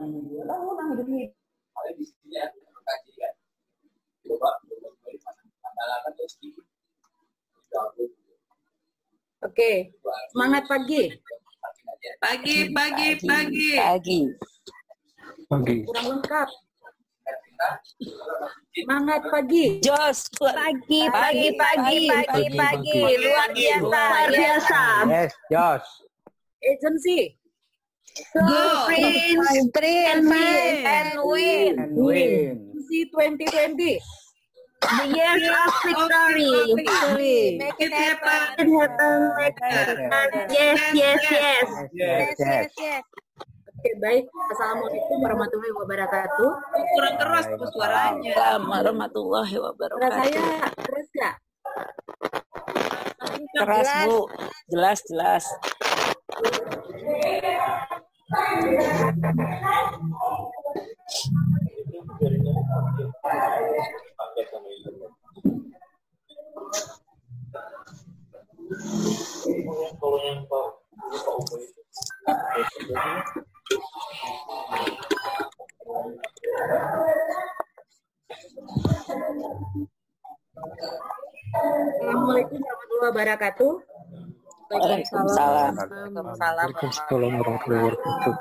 Tahu orang hidup ini. Ada di sini ya, kaji kan. Coba, andalkan terus Oke, semangat pagi. Pagi, pagi, pagi. Pagi. Pagi. Kurang lengkap. Semangat pagi. Jos. Pagi, pagi, pagi, pagi, pagi. Luar biasa. Luar biasa. Yes, Jos. Agency. Go. Prince, Prince, win. and win. And win. Agency 2020. The years of victory. Victory. Make It happen. It happened like Yes, yes, yes. Yes, yes. yes. Oke, baik. Assalamualaikum warahmatullahi wabarakatuh. Kurang keras tuh suaranya. Warahmatullahi Suara wabarakatuh. saya keras nggak? Keras Bu. Jelas, jelas. Assalamualaikum warahmatullahi wabarakatuh. Waalaikumsalam. Waalaikumsalam. Waalaikumsalam warahmatullahi wabarakatuh.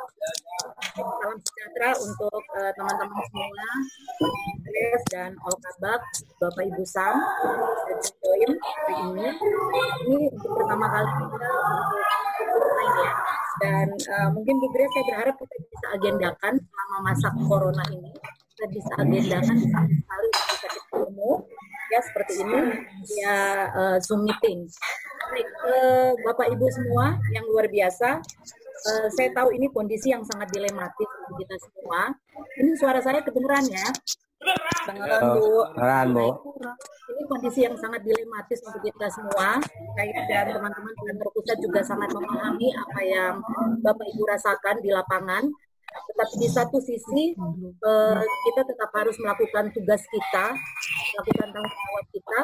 Salam sejahtera untuk eh, teman-teman semua, Grace dan All Kabak, Bapak Ibu Sam, saya join hari ini. Ini untuk pertama kali kita untuk online ya. Dan eh, mungkin Bu Grace saya berharap kita bisa agendakan selama masa corona ini, kita bisa agendakan sekali bisa ketemu ya seperti ini ya eh, Zoom meeting. Baik, eh, Bapak Ibu semua yang luar biasa, Eh, saya tahu ini kondisi yang sangat dilematis untuk kita semua. Ini suara saya kedengeran ya? Kedengeran Bu. Kedengeran, Bu. Ini kondisi yang sangat dilematis untuk kita semua. Saya dan teman-teman di kantor pusat juga sangat memahami apa yang Bapak Ibu rasakan di lapangan. Tetapi di satu sisi eh, kita tetap harus melakukan tugas kita, melakukan tanggung jawab kita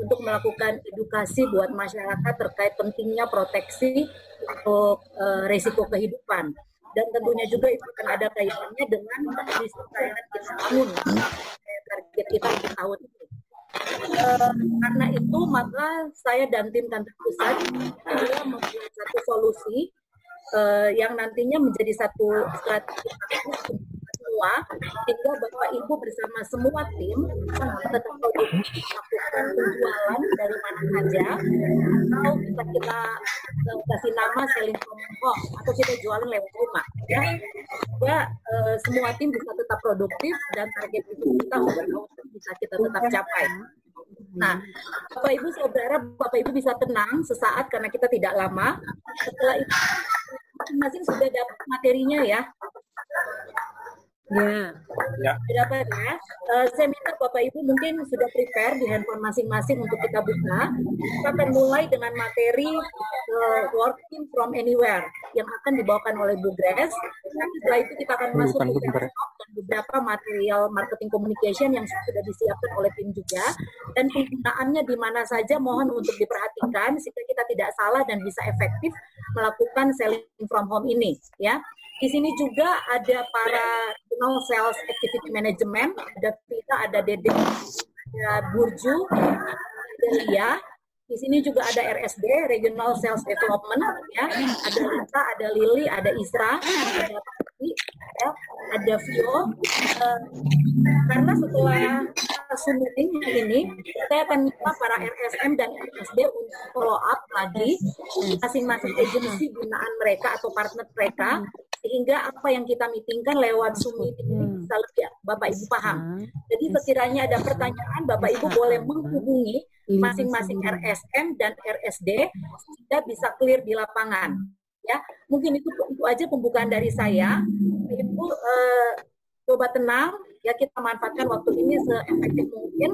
untuk melakukan edukasi buat masyarakat terkait pentingnya proteksi untuk eh, risiko kehidupan. Dan tentunya juga itu akan ada kaitannya dengan bisnis yang kita bangun, eh, target kita di tahun ini. Eh, karena itu maka saya dan tim kantor pusat membuat satu solusi eh, yang nantinya menjadi satu strategi semua sehingga bapak ibu bersama semua tim tetap melakukan penjualan dari mana saja atau bisa kita eh, kasih nama selling from home atau kita jualan lewat rumah ya ya eh, semua tim bisa tetap produktif dan target itu kita bisa kita tetap capai Nah, Bapak Ibu saya berharap Bapak Ibu bisa tenang sesaat karena kita tidak lama. Setelah itu masing-masing sudah dapat materinya ya. Ya. Ya. Dapat ya. Eh, saya minta Bapak Ibu mungkin sudah prepare di handphone masing-masing untuk kita buka. Kita akan mulai dengan materi eh, working from anywhere yang akan dibawakan oleh Bu Grace. Nanti setelah itu kita akan masuk Bukan, ke dan beberapa material marketing communication yang sudah disiapkan oleh tim juga dan penggunaannya di mana saja mohon untuk diperhatikan sehingga kita tidak salah dan bisa efektif melakukan selling from home ini ya. Di sini juga ada para regional sales activity management, ada Vita, ada Dede, ada Burju, ada Lia. Di sini juga ada RSD, Regional Sales Development, ya. Ada Lita, ada Lili, ada Isra, ada Pati, ya. ada Vio. Eh, karena setelah Zoom meeting ini, saya akan minta para RSM dan RSD untuk follow up lagi masing-masing agensi binaan mereka atau partner mereka sehingga apa yang kita meetingkan lewat Zoom meeting ini bisa lebih Bapak Ibu paham. Jadi sekiranya ada pertanyaan, Bapak Ibu boleh menghubungi masing-masing RSM dan RSD sehingga bisa clear di lapangan. Ya, mungkin itu itu aja pembukaan dari saya. Ibu eh, coba tenang, ya kita manfaatkan waktu ini seefektif mungkin.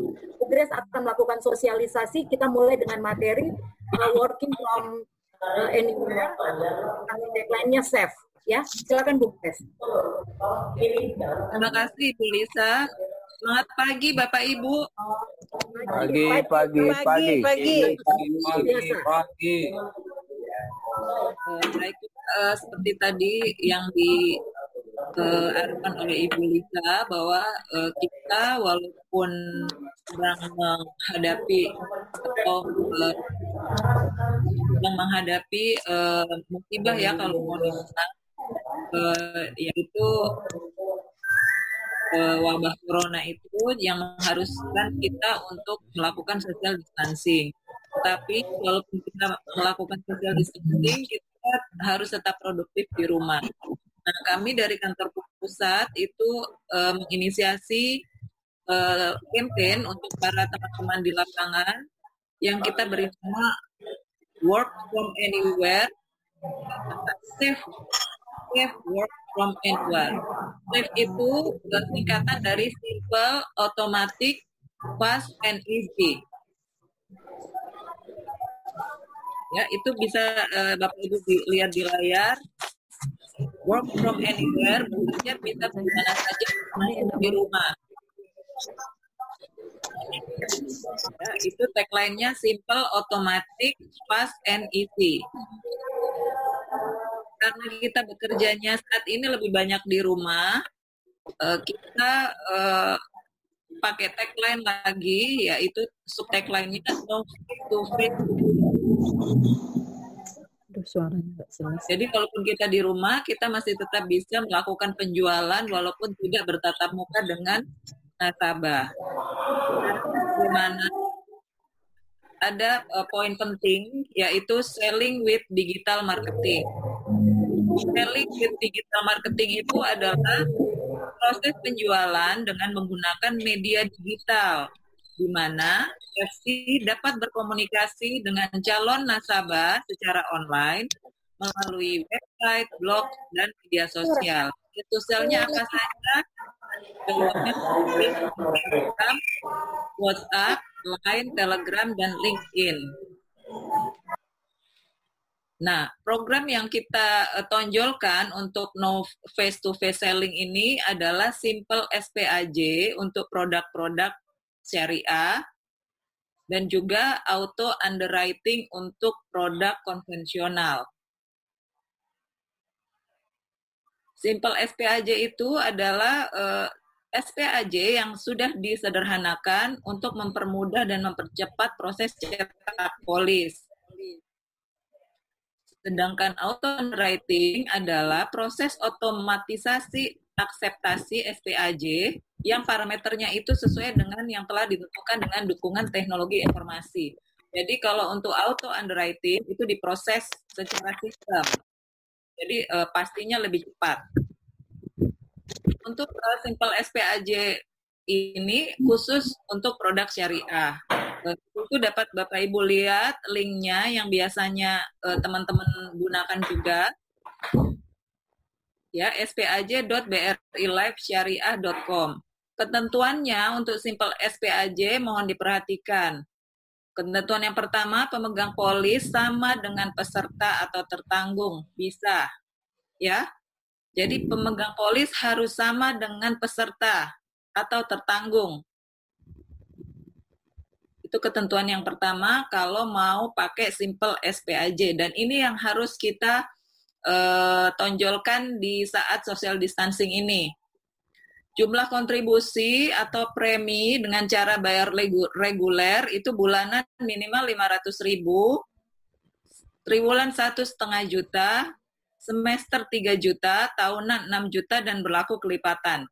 Grace akan melakukan sosialisasi. Kita mulai dengan materi eh, working from eh, anywhere. Deadline-nya safe. Ya, silakan Bu Grace. Terima kasih Bu Lisa. Selamat pagi Bapak Ibu. Pagi, pagi, pagi. pagi. Biasa. Pagi. Eh, Baik, eh, seperti tadi yang di uh, oleh Ibu Lisa bahwa uh, kita walaupun sedang menghadapi atau uh, sedang menghadapi uh, musibah ya kalau mau dibilang uh, yaitu uh, wabah corona itu yang mengharuskan kita untuk melakukan social distancing. Tapi walaupun kita melakukan social distancing, kita harus tetap produktif di rumah. Nah, kami dari kantor pusat itu uh, menginisiasi uh, campaign untuk para teman-teman di lapangan yang kita beri nama Work from Anywhere, Safe, safe Work from anywhere. Safe itu singkatan dari simple, automatic, fast, and easy. Ya, itu bisa uh, Bapak Ibu lihat di layar. Work from anywhere, maksudnya bisa mana saja di rumah. Ya, itu tagline-nya simple, automatic, fast, and easy karena kita bekerjanya saat ini lebih banyak di rumah, uh, kita uh, pakai tagline lagi, yaitu sub tagline-nya no to free. Jadi kalaupun kita di rumah, kita masih tetap bisa melakukan penjualan walaupun tidak bertatap muka dengan nasabah. Gimana? Ada uh, poin penting yaitu selling with digital marketing selling with digital marketing itu adalah proses penjualan dengan menggunakan media digital di mana FC dapat berkomunikasi dengan calon nasabah secara online melalui website, blog, dan media sosial. Sosialnya apa saja? WhatsApp, Line, Telegram, dan LinkedIn. Nah, program yang kita uh, tonjolkan untuk no face to face selling ini adalah simple SPAJ untuk produk-produk syariah dan juga auto underwriting untuk produk konvensional. Simple SPAJ itu adalah eh, SPAJ yang sudah disederhanakan untuk mempermudah dan mempercepat proses cetak polis Sedangkan auto underwriting adalah proses otomatisasi akseptasi SPAJ yang parameternya itu sesuai dengan yang telah ditentukan dengan dukungan teknologi informasi. Jadi kalau untuk auto underwriting itu diproses secara sistem. Jadi uh, pastinya lebih cepat. Untuk uh, simple SPAJ ini khusus untuk produk syariah itu dapat Bapak Ibu lihat linknya yang biasanya uh, teman-teman gunakan juga ya spaj.brilifesyariah.com. Ketentuannya untuk simple SPAJ mohon diperhatikan. Ketentuan yang pertama, pemegang polis sama dengan peserta atau tertanggung. Bisa. Ya. Jadi pemegang polis harus sama dengan peserta atau tertanggung. Itu ketentuan yang pertama kalau mau pakai simple SPAJ dan ini yang harus kita uh, tonjolkan di saat social distancing ini. Jumlah kontribusi atau premi dengan cara bayar reguler itu bulanan minimal 500 ribu, triwulan satu setengah juta, semester 3 juta, tahunan 6 juta dan berlaku kelipatan.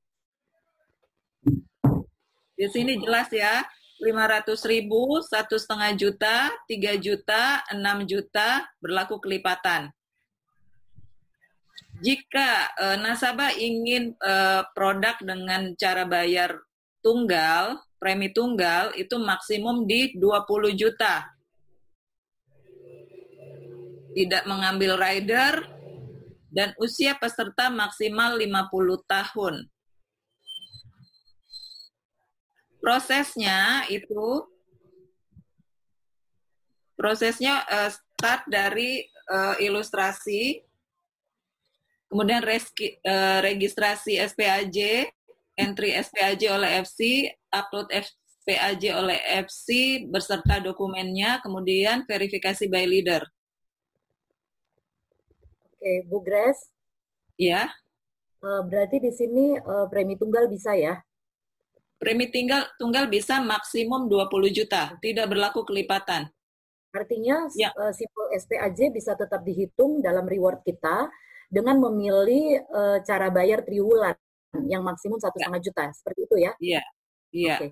Di sini jelas ya, 500 ribu, satu setengah juta, 3 juta, 6 juta berlaku kelipatan. Jika e, nasabah ingin e, produk dengan cara bayar tunggal, premi tunggal itu maksimum di 20 juta. Tidak mengambil rider dan usia peserta maksimal 50 tahun prosesnya itu prosesnya uh, start dari uh, ilustrasi, kemudian reski, uh, registrasi SPAJ, entry SPAJ oleh FC, upload SPAJ oleh FC beserta dokumennya, kemudian verifikasi by leader. Oke, Bu Grace. Ya. Berarti di sini premi tunggal bisa ya? Premi tunggal tunggal bisa maksimum 20 juta, tidak berlaku kelipatan. Artinya ya. uh, simple SPAJ bisa tetap dihitung dalam reward kita dengan memilih uh, cara bayar triwulan yang maksimum satu ya. setengah juta, seperti itu ya? Iya, iya. Okay.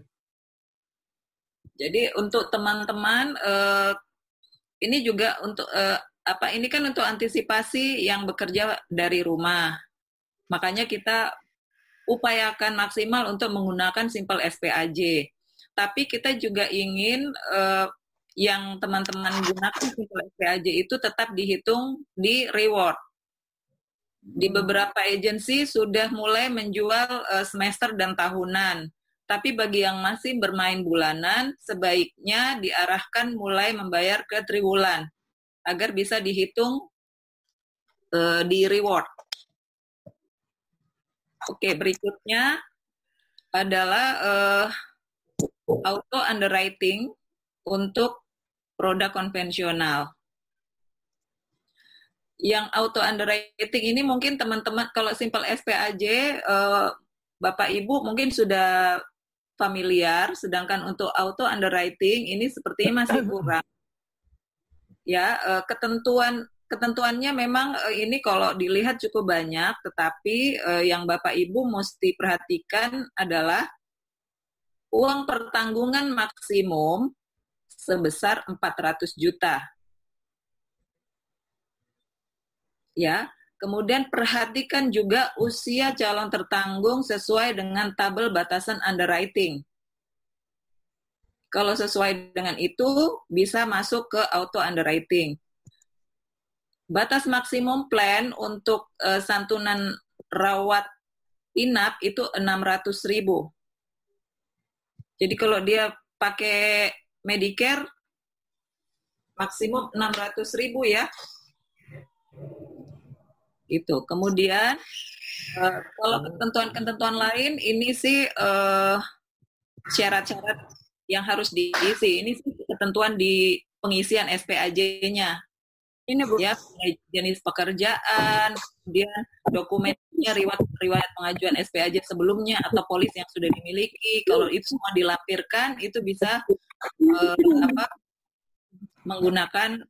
Jadi untuk teman-teman uh, ini juga untuk uh, apa? Ini kan untuk antisipasi yang bekerja dari rumah. Makanya kita upayakan maksimal untuk menggunakan simple SPAJ. Tapi kita juga ingin uh, yang teman-teman gunakan simple SPAJ itu tetap dihitung di reward. Di beberapa agensi sudah mulai menjual uh, semester dan tahunan. Tapi bagi yang masih bermain bulanan, sebaiknya diarahkan mulai membayar ke triwulan agar bisa dihitung uh, di reward. Oke, berikutnya adalah uh, auto underwriting untuk produk konvensional. Yang auto underwriting ini mungkin teman-teman kalau simple SPAJ uh, Bapak Ibu mungkin sudah familiar, sedangkan untuk auto underwriting ini sepertinya masih kurang. Ya, uh, ketentuan ketentuannya memang uh, ini kalau dilihat cukup banyak, tetapi uh, yang Bapak Ibu mesti perhatikan adalah uang pertanggungan maksimum sebesar 400 juta. Ya, kemudian perhatikan juga usia calon tertanggung sesuai dengan tabel batasan underwriting. Kalau sesuai dengan itu bisa masuk ke auto underwriting batas maksimum plan untuk uh, santunan rawat inap itu 600 ribu. Jadi kalau dia pakai Medicare maksimum 600 ribu ya. Itu. Kemudian uh, kalau ketentuan-ketentuan lain ini sih syarat syarat-syarat yang harus diisi. Ini sih ketentuan di pengisian SPAJ-nya ini Bu. ya jenis pekerjaan, kemudian dokumennya riwayat riwayat pengajuan SPAJ sebelumnya atau polis yang sudah dimiliki. Kalau itu semua dilampirkan, itu bisa uh, apa menggunakan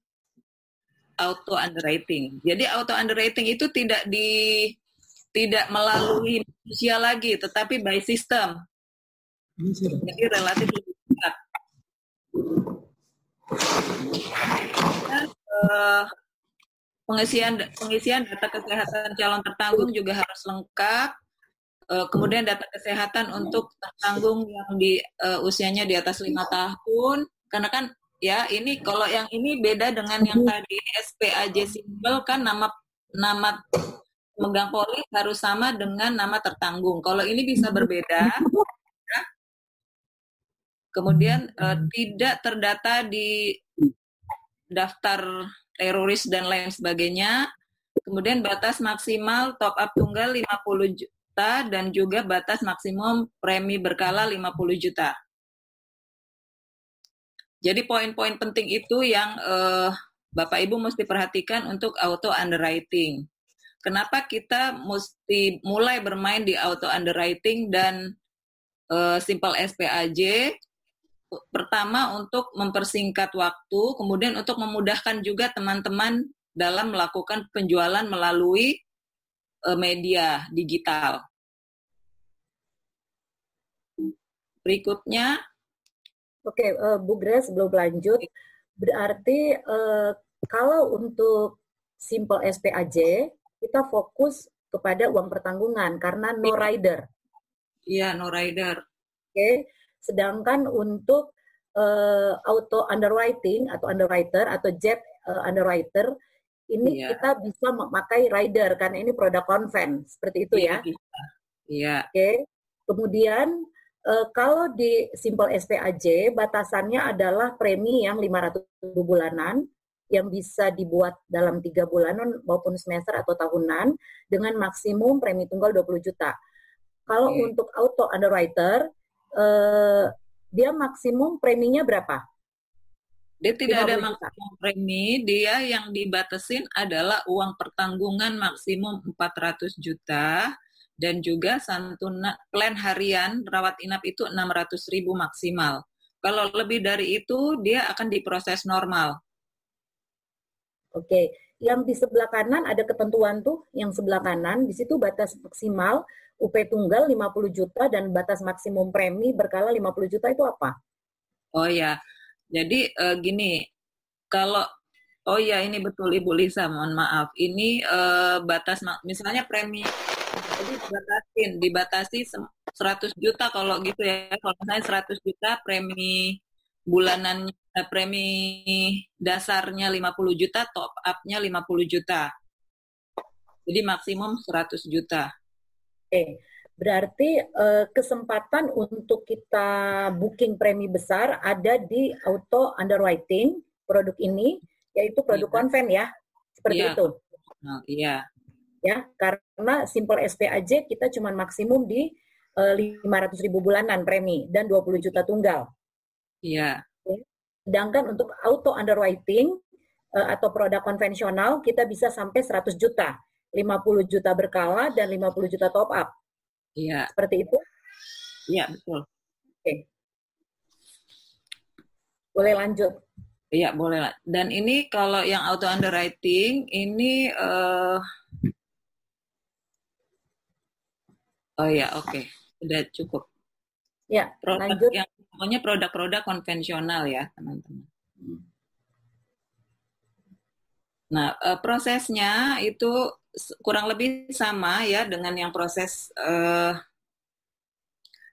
auto underwriting. Jadi auto underwriting itu tidak di tidak melalui manusia lagi, tetapi by system. Jadi relatif lebih cepat uh, pengisian pengisian data kesehatan calon tertanggung juga harus lengkap. Uh, kemudian data kesehatan untuk tertanggung yang di uh, usianya di atas lima tahun, karena kan ya ini kalau yang ini beda dengan yang tadi SPAJ simbol kan nama nama megang polis harus sama dengan nama tertanggung. Kalau ini bisa berbeda. Ya. Kemudian uh, tidak terdata di daftar teroris dan lain sebagainya. Kemudian batas maksimal top up tunggal 50 juta dan juga batas maksimum premi berkala 50 juta. Jadi poin-poin penting itu yang uh, Bapak Ibu mesti perhatikan untuk auto underwriting. Kenapa kita mesti mulai bermain di auto underwriting dan uh, simple SPAJ? Pertama untuk mempersingkat waktu, kemudian untuk memudahkan juga teman-teman dalam melakukan penjualan melalui uh, media digital. Berikutnya. Oke, uh, Bu Grace sebelum lanjut, berarti uh, kalau untuk simple SPAJ, kita fokus kepada uang pertanggungan karena no rider. Iya, no rider. Oke, Sedangkan untuk uh, auto underwriting atau underwriter atau jet uh, underwriter ini yeah. kita bisa memakai rider karena ini produk konven seperti itu ya. Iya. Yeah. Oke. Okay. Kemudian uh, kalau di simple SPAJ batasannya adalah premi yang 500 bulanan yang bisa dibuat dalam tiga bulanan maupun semester atau tahunan dengan maksimum premi tunggal 20 juta. Kalau okay. untuk auto underwriter uh, dia maksimum preminya berapa? Dia tidak ada maksimum premi, dia yang dibatasin adalah uang pertanggungan maksimum 400 juta dan juga santuna plan harian rawat inap itu 600 ribu maksimal. Kalau lebih dari itu dia akan diproses normal. Oke, yang di sebelah kanan ada ketentuan tuh, yang sebelah kanan di situ batas maksimal UP tunggal 50 juta dan batas maksimum premi berkala 50 juta itu apa? Oh ya, jadi uh, gini, kalau oh ya ini betul Ibu Lisa, mohon maaf, ini uh, batas misalnya premi jadi dibatasin, dibatasi 100 juta kalau gitu ya. Kalau misalnya 100 juta premi bulanan eh, premi dasarnya 50 juta, top up-nya 50 juta. Jadi maksimum 100 juta. Oke. Berarti eh, kesempatan untuk kita booking premi besar ada di auto underwriting produk ini, yaitu produk iya. konven ya, seperti iya. itu. Oh, iya ya karena simple SPAJ kita cuma maksimum di uh, eh, 500 ribu bulanan premi dan 20 juta tunggal. Iya. Sedangkan untuk auto underwriting uh, atau produk konvensional kita bisa sampai 100 juta, 50 juta berkala dan 50 juta top up. Iya. Seperti itu? Iya, betul. Oke. Boleh lanjut. Iya, boleh lah. Dan ini kalau yang auto underwriting ini uh, Oh ya, oke. Okay. Sudah cukup. Ya, produk lanjut. Yang, pokoknya produk-produk konvensional ya, teman-teman. Nah, uh, prosesnya itu kurang lebih sama ya dengan yang proses uh,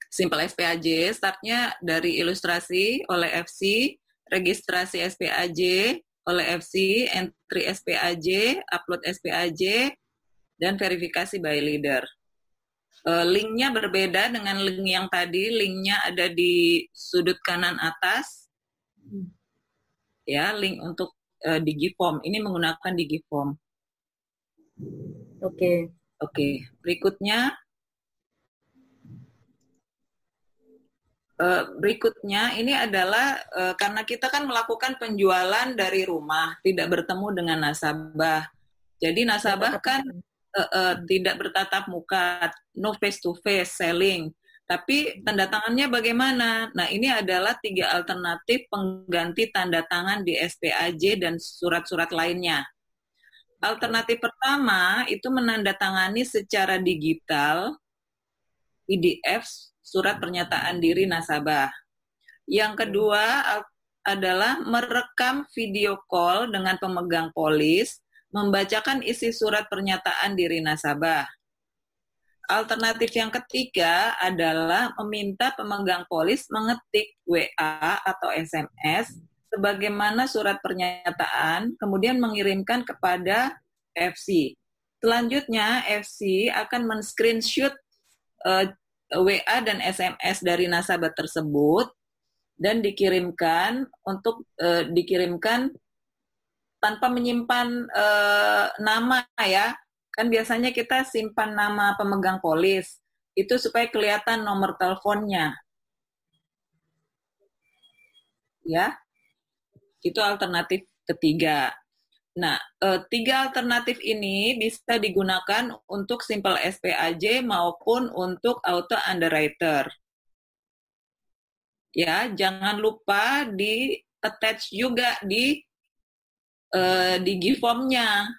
Simple SPAJ. Startnya dari ilustrasi oleh FC, registrasi SPAJ oleh FC, entry SPAJ, upload SPAJ, dan verifikasi by leader. Uh, linknya berbeda dengan link yang tadi. Linknya ada di sudut kanan atas. Ya, link untuk uh, Digiform. Ini menggunakan Digiform. Oke. Okay. Oke, okay. berikutnya. Uh, berikutnya ini adalah uh, karena kita kan melakukan penjualan dari rumah, tidak bertemu dengan nasabah. Jadi nasabah kan uh, uh, tidak bertatap muka, no face to face selling. Tapi tanda tangannya bagaimana? Nah, ini adalah tiga alternatif pengganti tanda tangan di SPAJ dan surat-surat lainnya. Alternatif pertama itu menandatangani secara digital PDF surat pernyataan diri nasabah. Yang kedua adalah merekam video call dengan pemegang polis membacakan isi surat pernyataan diri nasabah. Alternatif yang ketiga adalah meminta pemegang polis mengetik WA atau SMS sebagaimana surat pernyataan, kemudian mengirimkan kepada FC. Selanjutnya, FC akan men-screenshot uh, eh, WA dan SMS dari nasabah tersebut dan dikirimkan untuk uh, dikirimkan tanpa menyimpan uh, nama ya. Kan biasanya kita simpan nama pemegang polis. Itu supaya kelihatan nomor teleponnya. Ya. Itu alternatif ketiga. Nah, e, tiga alternatif ini bisa digunakan untuk simple SPAJ maupun untuk auto underwriter. Ya, jangan lupa di attach juga di uh, di Giformnya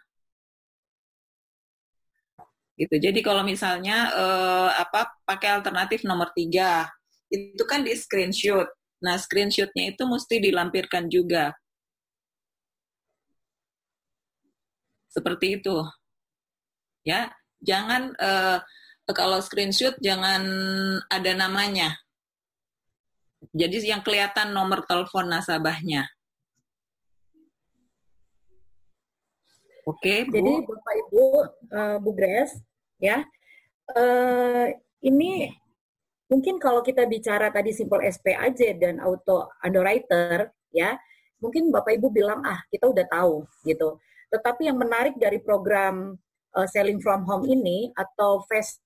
gitu. Jadi kalau misalnya uh, apa pakai alternatif nomor tiga itu kan di screenshot. Nah screenshotnya itu mesti dilampirkan juga. Seperti itu. Ya, jangan uh, kalau screenshot jangan ada namanya. Jadi yang kelihatan nomor telepon nasabahnya. Oke, Bu. Jadi Bapak Ibu, uh, Bu Grace, ya, uh, ini mungkin kalau kita bicara tadi simple SP aja dan auto underwriter, ya, mungkin Bapak Ibu bilang ah kita udah tahu gitu. Tetapi yang menarik dari program uh, selling from home ini atau face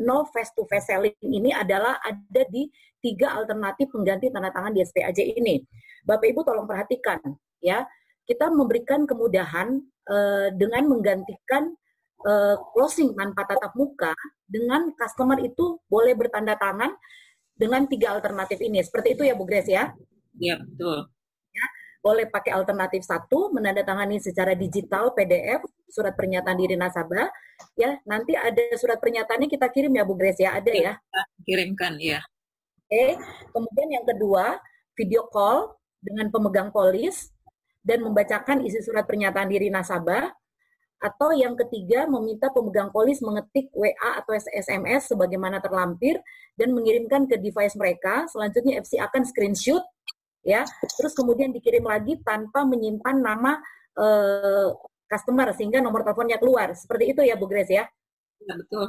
no face to face selling ini adalah ada di tiga alternatif pengganti tanda tangan di SPAJ ini. Bapak Ibu tolong perhatikan ya, kita memberikan kemudahan uh, dengan menggantikan uh, closing tanpa tatap muka dengan customer itu boleh bertanda tangan dengan tiga alternatif ini. Seperti itu ya Bu Grace ya? Iya betul. Ya, boleh pakai alternatif satu, menandatangani secara digital PDF surat pernyataan diri nasabah. Ya, nanti ada surat pernyataannya kita kirim ya Bu Grace ya, ada ya? Kirimkan ya. Oke, kemudian yang kedua video call dengan pemegang polis dan membacakan isi surat pernyataan diri nasabah atau yang ketiga meminta pemegang polis mengetik WA atau SMS sebagaimana terlampir dan mengirimkan ke device mereka. Selanjutnya FC akan screenshot ya, terus kemudian dikirim lagi tanpa menyimpan nama uh, customer sehingga nomor teleponnya keluar. Seperti itu ya Bu Grace ya? Ya betul.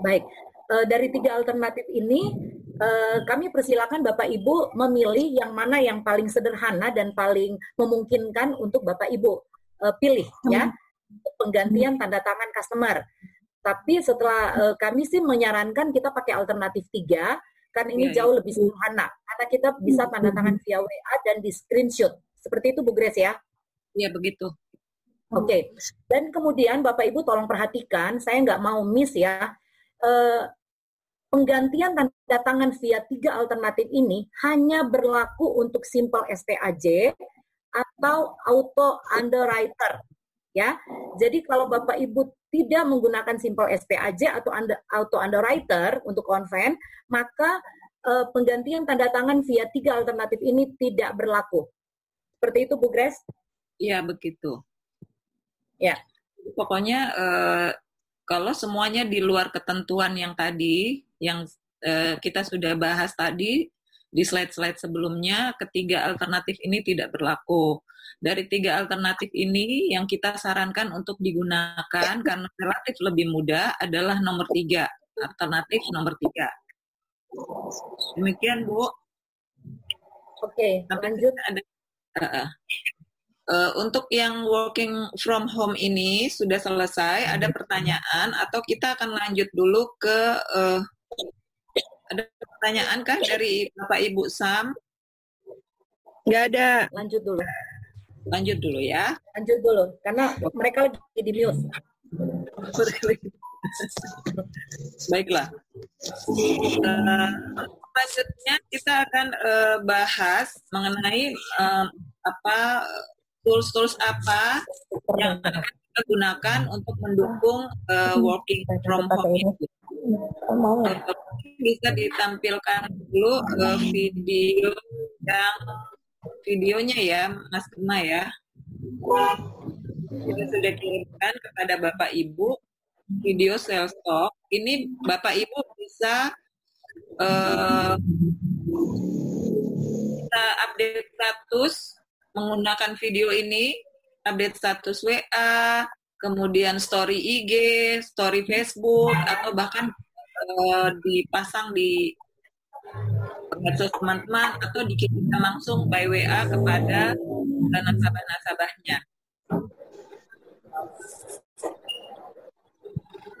Baik. Uh, dari tiga alternatif ini uh, kami persilakan Bapak Ibu memilih yang mana yang paling sederhana dan paling memungkinkan untuk Bapak Ibu uh, pilih ya untuk penggantian tanda tangan customer. Tapi setelah uh, kami sih menyarankan kita pakai alternatif tiga, kan ini ya, jauh ya. lebih sederhana karena kita bisa tanda tangan via WA dan di screenshot. Seperti itu Bu Grace ya? Iya begitu. Oke. Okay. Dan kemudian Bapak Ibu tolong perhatikan, saya nggak mau miss ya. Uh, penggantian tanda tangan via tiga alternatif ini hanya berlaku untuk simple SPAJ atau auto underwriter ya. Jadi kalau Bapak Ibu tidak menggunakan simple SPAJ atau under, auto underwriter untuk konven, maka uh, penggantian tanda tangan via tiga alternatif ini tidak berlaku. Seperti itu Bu Grace? Iya, begitu. Ya. Pokoknya uh, kalau semuanya di luar ketentuan yang tadi, yang uh, kita sudah bahas tadi di slide-slide sebelumnya, ketiga alternatif ini tidak berlaku. Dari tiga alternatif ini yang kita sarankan untuk digunakan karena relatif lebih mudah adalah nomor tiga, alternatif nomor tiga. Demikian Bu. Oke, lanjut. Ada, uh. Uh, untuk yang working from home ini sudah selesai. Ada pertanyaan atau kita akan lanjut dulu ke uh, ada pertanyaan kah dari Bapak Ibu Sam? Nggak ada. Lanjut dulu. Lanjut dulu ya. Lanjut dulu, karena mereka lagi di mute. Baiklah. Uh, selanjutnya kita akan uh, bahas mengenai uh, apa tools-tools apa yang akan kita gunakan untuk mendukung uh, working from home ini. Bisa ditampilkan dulu uh, video yang videonya ya, Mas Kema ya. Kita sudah kirimkan kepada Bapak Ibu video sales talk. Ini Bapak Ibu bisa uh, kita update status menggunakan video ini, update status WA, kemudian story IG, story Facebook, atau bahkan uh, dipasang di medsos teman-teman atau dikirimkan langsung by WA kepada nasabah-nasabahnya.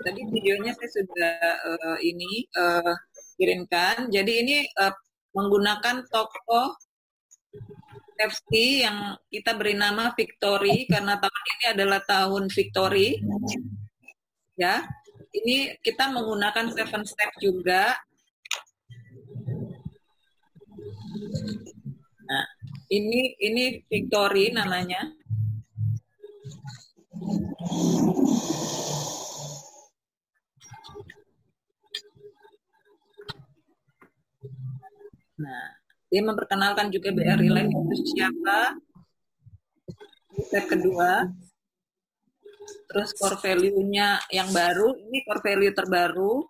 Tadi videonya saya sudah uh, ini uh, kirimkan. Jadi ini uh, menggunakan toko FC yang kita beri nama Victory karena tahun ini adalah tahun Victory. Ya, ini kita menggunakan seven step juga. Nah, ini ini Victory namanya. Nah, dia memperkenalkan juga BRI Life itu siapa. Step kedua, terus core value-nya yang baru, ini core value terbaru.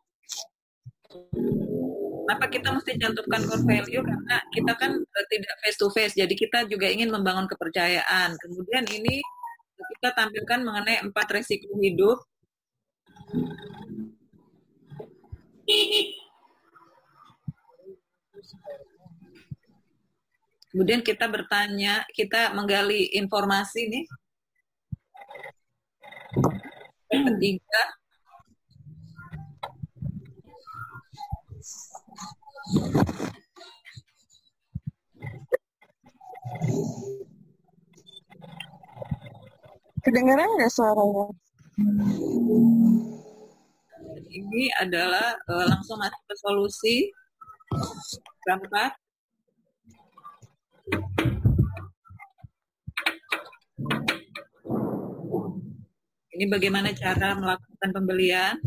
Kenapa kita mesti cantumkan core value? Karena kita kan uh, tidak face to face, jadi kita juga ingin membangun kepercayaan. Kemudian ini kita tampilkan mengenai empat resiko hidup. Kemudian kita bertanya, kita menggali informasi nih. Ketiga, Kedengaran nggak suaranya? Ini adalah uh, langsung masuk ke solusi keempat. Ini bagaimana cara melakukan pembelian?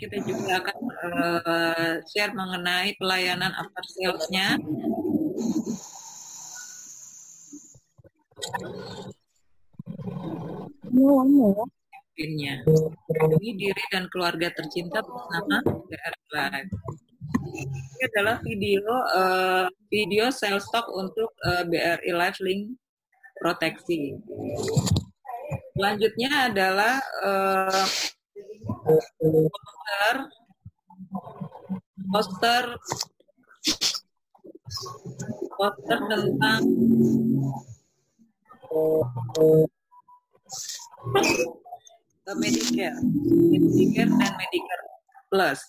Kita juga akan uh, share mengenai pelayanan after sales-nya. Ini diri dan keluarga tercinta bersama DR Live. Ini adalah video uh, video sales stock untuk uh, BRI Life Link proteksi. Selanjutnya adalah uh, poster poster poster tentang Medicare, Medicare dan Medicare Plus.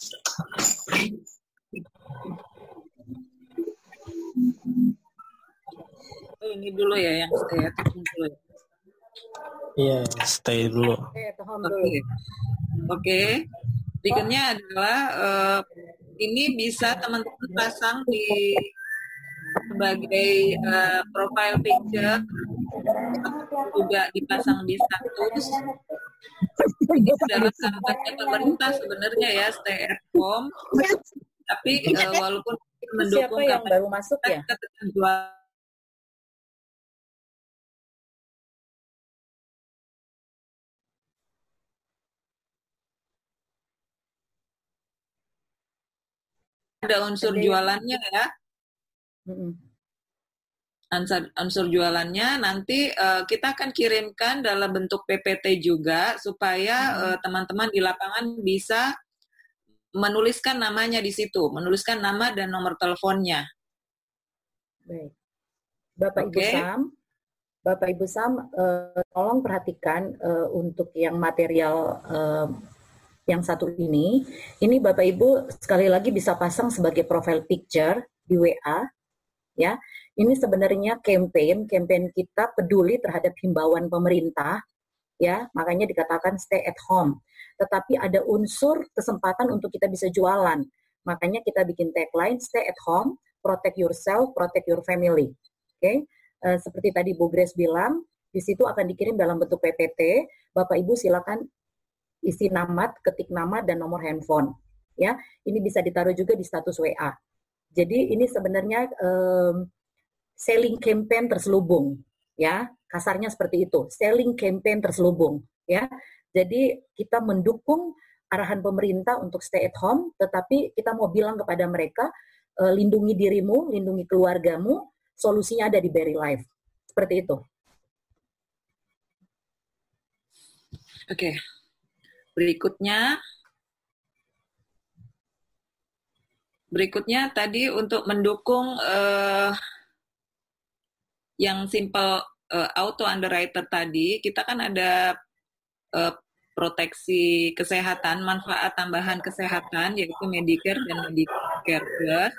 Oh, ini dulu ya yang stay at home dulu ya. Iya, stay dulu. Oke, dulu. oke. Berikutnya adalah eh, ini bisa teman-teman pasang di sebagai eh, profile picture juga dipasang di status. Ini adalah sahabatnya pemerintah sebenarnya ya stay at home. Tapi eh, walaupun mendukung siapa yang baru masuk ya? ada unsur jualannya ya. Unsur, unsur jualannya nanti eh, kita akan kirimkan dalam bentuk PPT juga supaya eh, teman-teman di lapangan bisa menuliskan namanya di situ, menuliskan nama dan nomor teleponnya. Baik. Bapak Ibu Oke. Sam, Bapak Ibu Sam, eh, tolong perhatikan eh, untuk yang material eh, yang satu ini. Ini Bapak Ibu sekali lagi bisa pasang sebagai profile picture di WA. Ya, ini sebenarnya campaign, campaign kita peduli terhadap himbauan pemerintah. Ya, makanya dikatakan stay at home. Tetapi ada unsur kesempatan untuk kita bisa jualan. Makanya kita bikin tagline stay at home, protect yourself, protect your family. Oke, Eh, seperti tadi Bu Grace bilang, di situ akan dikirim dalam bentuk PPT. Bapak Ibu silakan isi nama, ketik nama dan nomor handphone. Ya, ini bisa ditaruh juga di status WA. Jadi ini sebenarnya em, selling campaign terselubung, ya kasarnya seperti itu, selling campaign terselubung, ya. Jadi kita mendukung arahan pemerintah untuk stay at home, tetapi kita mau bilang kepada mereka eh, lindungi dirimu, lindungi keluargamu, solusinya ada di Berry Life. Seperti itu. Oke. Berikutnya Berikutnya tadi untuk mendukung eh, yang simple eh, auto underwriter tadi, kita kan ada eh, proteksi kesehatan, manfaat tambahan kesehatan yaitu Medicare dan Medicare Plus.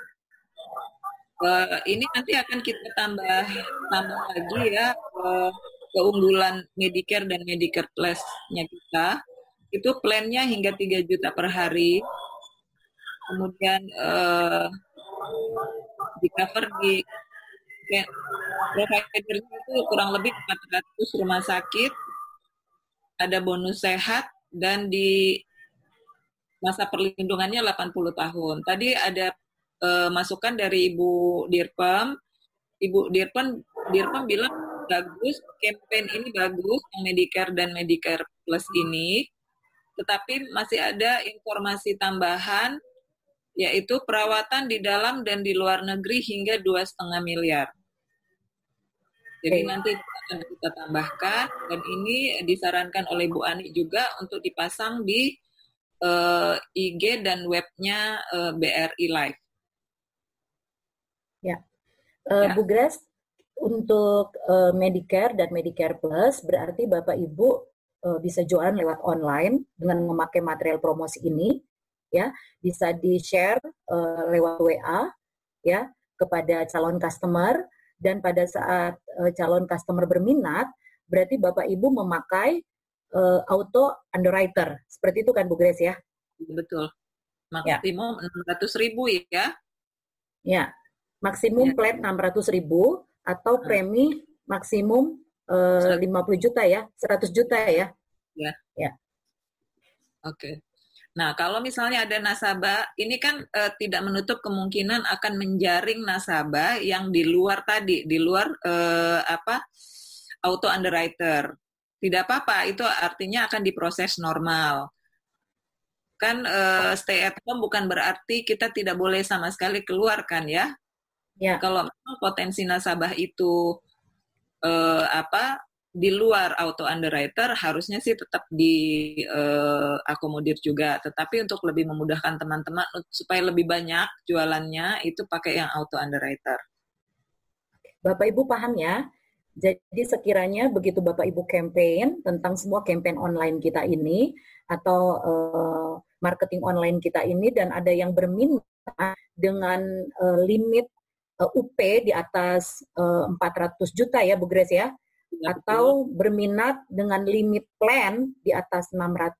Eh, ini nanti akan kita tambah tambah lagi ya eh, keunggulan Medicare dan Medicare Plus-nya kita. Itu plannya hingga 3 juta per hari. Kemudian eh, di cover di plan- providernya itu kurang lebih 400 rumah sakit, ada bonus sehat dan di masa perlindungannya 80 tahun. Tadi ada eh, masukan dari Ibu Dirpem. Ibu Dirpem Dirpem bilang bagus, campaign ini bagus yang Medicare dan Medicare Plus ini. Tetapi masih ada informasi tambahan yaitu perawatan di dalam dan di luar negeri hingga dua setengah miliar. Jadi nanti akan kita tambahkan dan ini disarankan oleh Bu Ani juga untuk dipasang di eh, IG dan webnya eh, BRI Live. Eh, Ya. Bu Grace, untuk eh, Medicare dan Medicare Plus berarti Bapak Ibu eh, bisa jualan lewat online dengan memakai material promosi ini. ya bisa di share uh, lewat WA ya kepada calon customer dan pada saat uh, calon customer berminat berarti Bapak Ibu memakai uh, auto underwriter. Seperti itu kan Bu Grace ya? Betul. Maksimum enam ratus ribu ya. Ya. Maksimum ya. enam ratus ribu atau hmm. premi maksimum uh, 50 juta ya. 100 juta ya. Ya. Ya. Oke. okay. Nah, kalau misalnya ada nasabah, ini kan uh, tidak menutup kemungkinan akan menjaring nasabah yang di luar tadi, di luar uh, apa auto underwriter. Tidak apa-apa, itu artinya akan diproses normal. Kan uh, stay at home bukan berarti kita tidak boleh sama sekali keluar kan ya? Ya. Kalau potensi nasabah itu uh, apa di luar auto underwriter harusnya sih tetap diakomodir uh, juga. Tetapi untuk lebih memudahkan teman-teman supaya lebih banyak jualannya itu pakai yang auto underwriter. Bapak Ibu paham ya? Jadi sekiranya begitu Bapak Ibu campaign tentang semua campaign online kita ini atau uh, marketing online kita ini dan ada yang berminat dengan uh, limit UP di atas uh, 400 juta ya Bu Grace ya, atau betul. berminat dengan limit plan di atas 600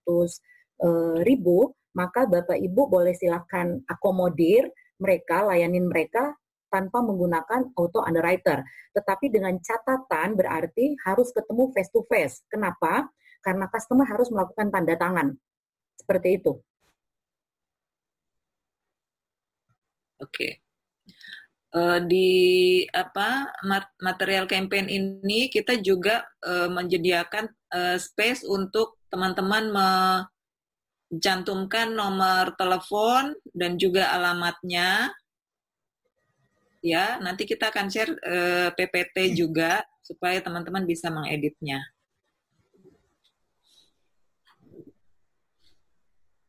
eh, ribu, maka Bapak Ibu boleh silakan akomodir mereka, layanin mereka tanpa menggunakan auto underwriter. Tetapi dengan catatan berarti harus ketemu face to face. Kenapa? Karena customer harus melakukan tanda tangan. Seperti itu. Oke. Okay uh, di apa material campaign ini kita juga uh, menyediakan uh, space untuk teman-teman mencantumkan nomor telepon dan juga alamatnya. Ya nanti kita akan share uh, PPT juga supaya teman-teman bisa mengeditnya.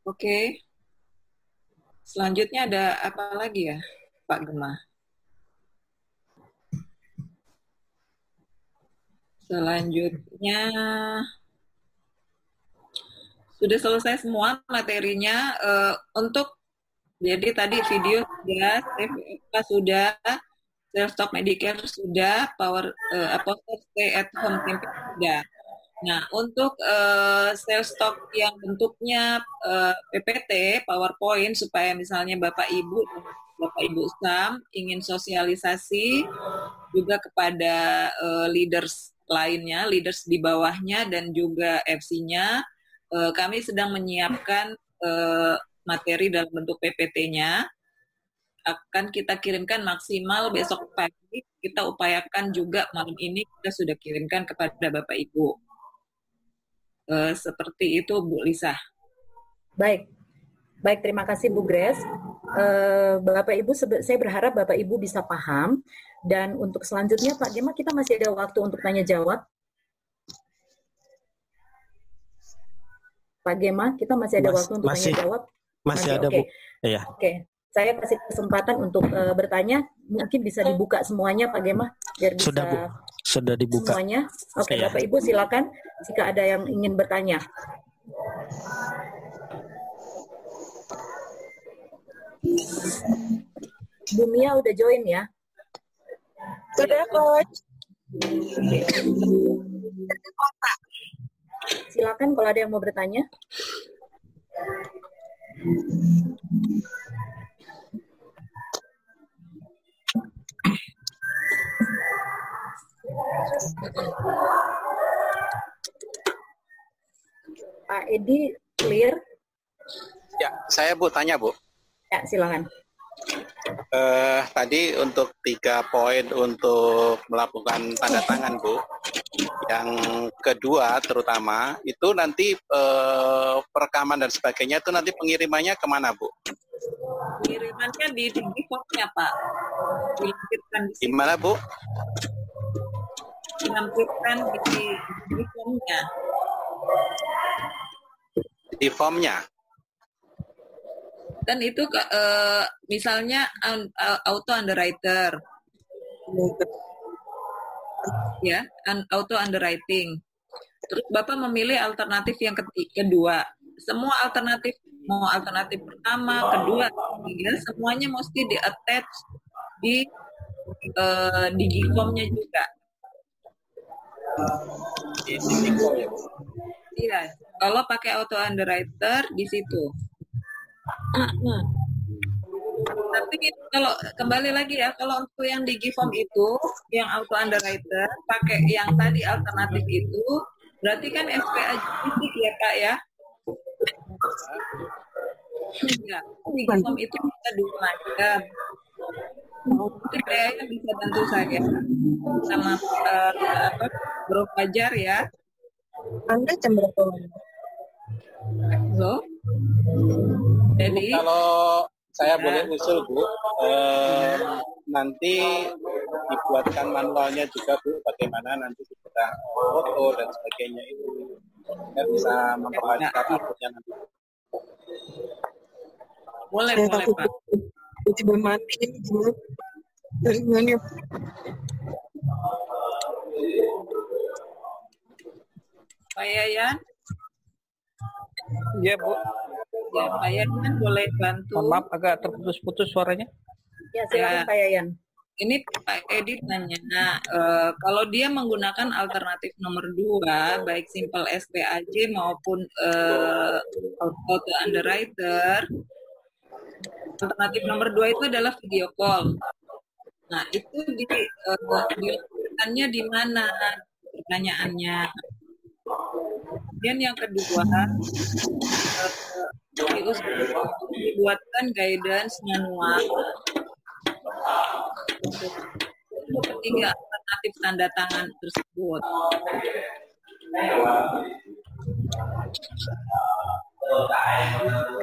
Oke. Okay. selanjutnya ada apa lagi ya Pak Gemah Selanjutnya sudah selesai semua materinya uh, untuk jadi tadi video sudah, sudah, self stock Medicare sudah, power uh, apa stay at home campaign sudah. Nah, untuk uh, sales stock yang bentuknya uh, PPT, PowerPoint supaya misalnya Bapak Ibu Bapak Ibu Sam ingin sosialisasi juga kepada uh, leaders lainnya, leaders di bawahnya dan juga FC-nya, uh, eh, kami sedang menyiapkan uh, materi dalam bentuk PPT-nya. Akan kita kirimkan maksimal besok pagi. Kita upayakan juga malam ini kita sudah kirimkan kepada Bapak Ibu. Uh, seperti itu, Bu Lisa. Baik, baik. Terima kasih, Bu Grace. Uh, Bapak Ibu, saya berharap Bapak Ibu bisa paham dan untuk selanjutnya Pak Gema kita masih ada waktu untuk tanya jawab. Pak Gema, kita masih ada Mas, waktu untuk masih, tanya jawab. Masih, masih ada, okay. Bu. Iya. Oke. Okay. Saya kasih kesempatan untuk uh, bertanya. Mungkin bisa dibuka semuanya Pak Gema biar bisa Sudah, Bu. Sudah dibuka. Semuanya. Oke, okay, iya. Bapak Ibu silakan jika ada yang ingin bertanya. Bumia udah join ya? Sudah, Coach. Silakan kalau ada yang mau bertanya. Pak Edi, clear? Ya, saya Bu tanya Bu. Ya, silakan. Uh, tadi untuk tiga poin untuk melakukan tanda tangan, Bu. Yang kedua, terutama itu nanti uh, perekaman dan sebagainya itu nanti pengirimannya ke mana, Bu? Pengirimannya di di form-nya, Pak. Dilampirkan di Gimana, Bu? Dilampirkan di, di form-nya. Di form-nya? Kan itu uh, misalnya uh, auto underwriter ya auto underwriting terus bapak memilih alternatif yang kedua semua alternatif mau alternatif pertama, kedua, ketiga, semuanya mesti di attach di uh, di Gcom-nya juga. Di Gcom ya. Iya, kalau pakai auto underwriter di situ. Nah, tapi kalau kembali lagi ya, kalau untuk yang di Gform itu, yang auto underwriter, pakai yang tadi alternatif itu, berarti kan SPA fisik ya Kak ya? Ya, di Gform itu bisa dua macam. Mungkin kayaknya bisa bantu saya sama uh, apa, Bro Fajar ya. Anda jam berapa? So, jadi kalau saya boleh usul Bu, eh, nanti dibuatkan manualnya juga Bu, bagaimana nanti kita foto dan sebagainya itu kita bisa memperlancar akunnya nanti. Boleh, Saya boleh Pak. tiba mati Bu. Dari mana? Pak Yayan, Iya Bu, ya Pak Yayan boleh bantu. Mohon maaf agak terputus-putus suaranya. Ya, silakan Ya. Pak Yayan. Ini Pak Edi tanya, nah, eh, kalau dia menggunakan alternatif nomor dua, baik simple SPAJ maupun eh, auto underwriter, alternatif nomor dua itu adalah video call. Nah, itu di, dilakukannya di mana pertanyaannya? Kemudian yang kedua, eh, diusahakan dibuatkan guidance manual untuk ketiga alternatif tanda tangan tersebut.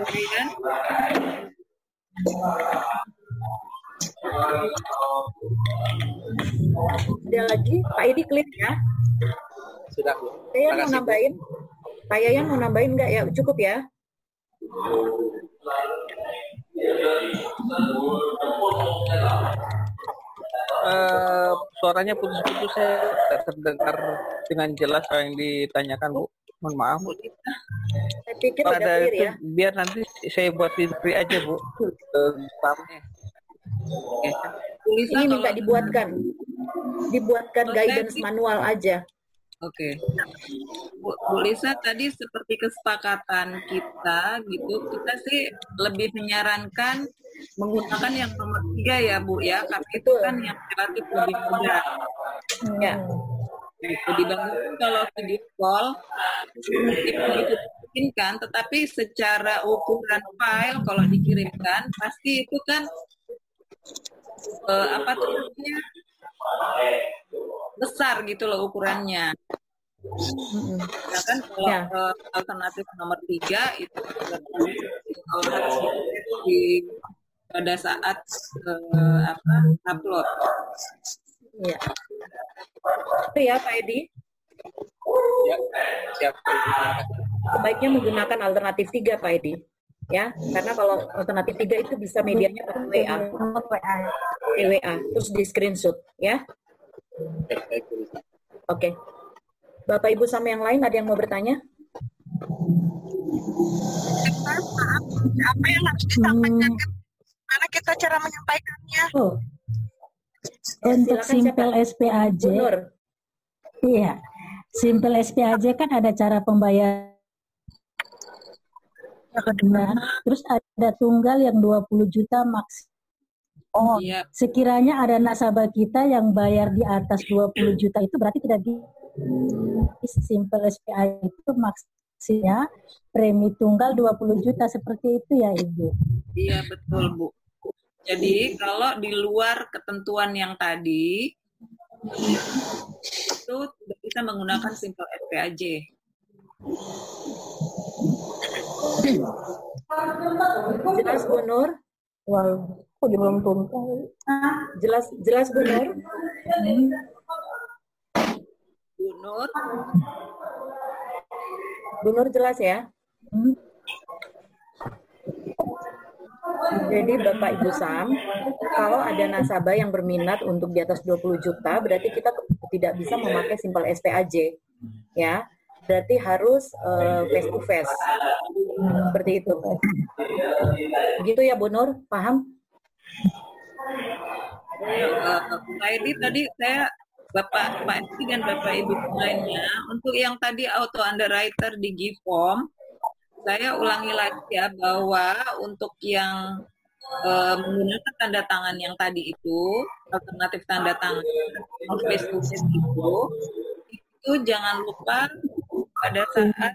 Kemudian Ada lagi, Pak Edi clear ya? Sudah Bu. Saya mau nambahin. Pak Yayan mau nambahin nggak ya? Cukup ya? Eh, suaranya putus-putus saya tidak terdengar dengan jelas apa yang ditanyakan Bu. Mohon maaf Bu. Saya pikir Pada clear itu ya. biar nanti saya buat di free aja Bu. Tulisan Ini minta dibuatkan. Dibuatkan guidance manual aja. Oke. Bu, Bu Lisa tadi seperti kesepakatan kita gitu, kita sih lebih menyarankan menggunakan yang nomor tiga ya Bu ya, karena itu kan yang relatif lebih mudah. Ya. Gitu. Dibandingkan kalau video call, itu dimungkinkan, tetapi secara ukuran file kalau dikirimkan, pasti itu kan eh, apa tuh namanya besar gitu loh ukurannya. Mm-mm. Ya kan kalau Ya. eh, alternatif nomor tiga itu harus di pada saat eh, apa upload. Ya. Itu ya Pak Edi. Ya, siap. Sebaiknya menggunakan alternatif tiga Pak Edi. Ya, karena kalau alternatif tiga itu bisa medianya pakai WA, WA, terus di screenshot, ya. Oke. Bapak Ibu sama yang lain ada yang mau bertanya? Apa yang harus disampaikan? Mana kita cara menyampaikannya? Oh. Untuk Silakan simple siapa? SPAJ, iya. Simple SPAJ kan ada cara pembayaran. Nah, terus ada tunggal yang 20 juta maks. Oh, Iya, Sekiranya ada nasabah kita yang bayar di atas 20 juta itu berarti tidak di simple SPAJ itu maksudnya premi tunggal 20 juta seperti itu ya Ibu. iya betul Bu. Jadi kalau di luar ketentuan yang tadi itu tidak bisa menggunakan simple SPAJ. Jelas Bu Nur? wow. Kok dia belum tuntas? Jelas jelas Bu Nur? Bu Nur, Bu Nur jelas ya? Hmm. Jadi Bapak Ibu Sam, kalau ada nasabah yang berminat untuk di atas 20 juta, berarti kita tidak bisa memakai simpel SPAJ. Ya. Berarti harus uh, face to face. Seperti itu. Begitu ya Bu Nur, paham? Uh, Pak Edi tadi saya Bapak Pak Edi dan Bapak Ibu lainnya untuk yang tadi auto underwriter di Giform saya ulangi lagi ya bahwa untuk yang uh, menggunakan tanda tangan yang tadi itu alternatif tanda tangan face to face itu itu jangan lupa pada saat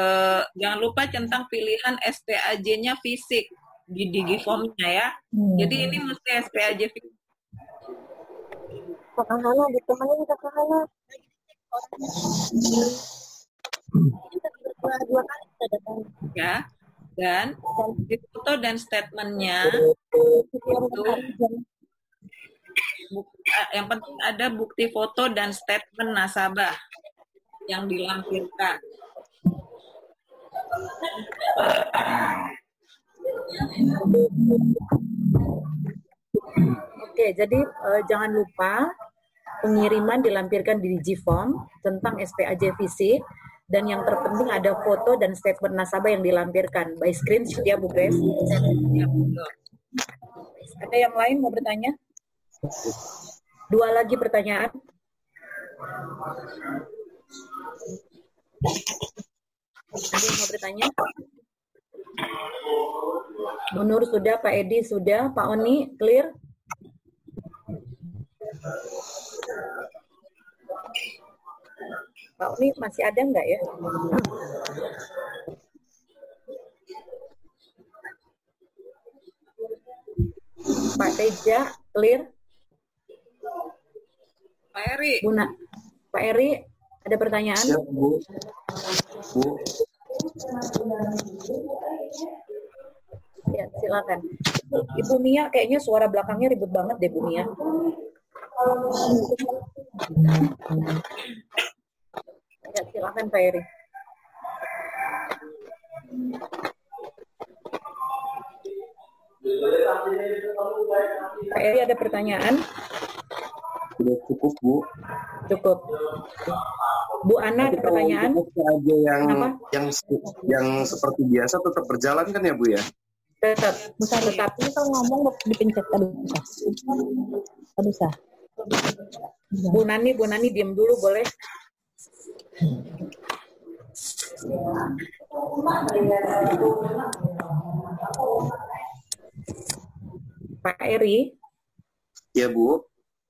uh, jangan lupa tentang pilihan SPAJ-nya fisik di Digiform-nya ya. Hmm. Jadi ini mesti SPAJ fisik. Kakak Hana, ditemenin Kakak Hana. Dua kali kita datang. Ya, dan di foto dan statementnya itu yang penting ada bukti foto dan statement nasabah yang dilampirkan. Oke, jadi uh, jangan lupa pengiriman dilampirkan di Digiform tentang SPAJ fisik dan yang terpenting ada foto dan statement nasabah yang dilampirkan by screenshot ya Bu Grace. Ada yang lain mau bertanya? Dua lagi pertanyaan. Ada yang mau bertanya? Bu Nur sudah, Pak Edi sudah, Pak Oni clear? Pak Oni masih ada nggak ya? Pak Teja clear? Pak Eri. Buna. Pak Eri, ada pertanyaan? Siap, Bu. Bu. Ya, silakan. Ibu Mia kayaknya suara belakangnya ribet banget deh, Bu Mia. Ya, silakan Pak Eri. Pak Eri ada pertanyaan? Sudah cukup, Bu. Cukup. Bu Ana ada pertanyaan? aja yang yang yang seperti biasa tetap berjalan kan ya, Bu ya? Tetap. Bisa tetap. Ini kalau ngomong dipencet aduh bisa. Aduh bisa. Bu Nani, Bu Nani diam dulu boleh? Pak Eri. Ya, Bu.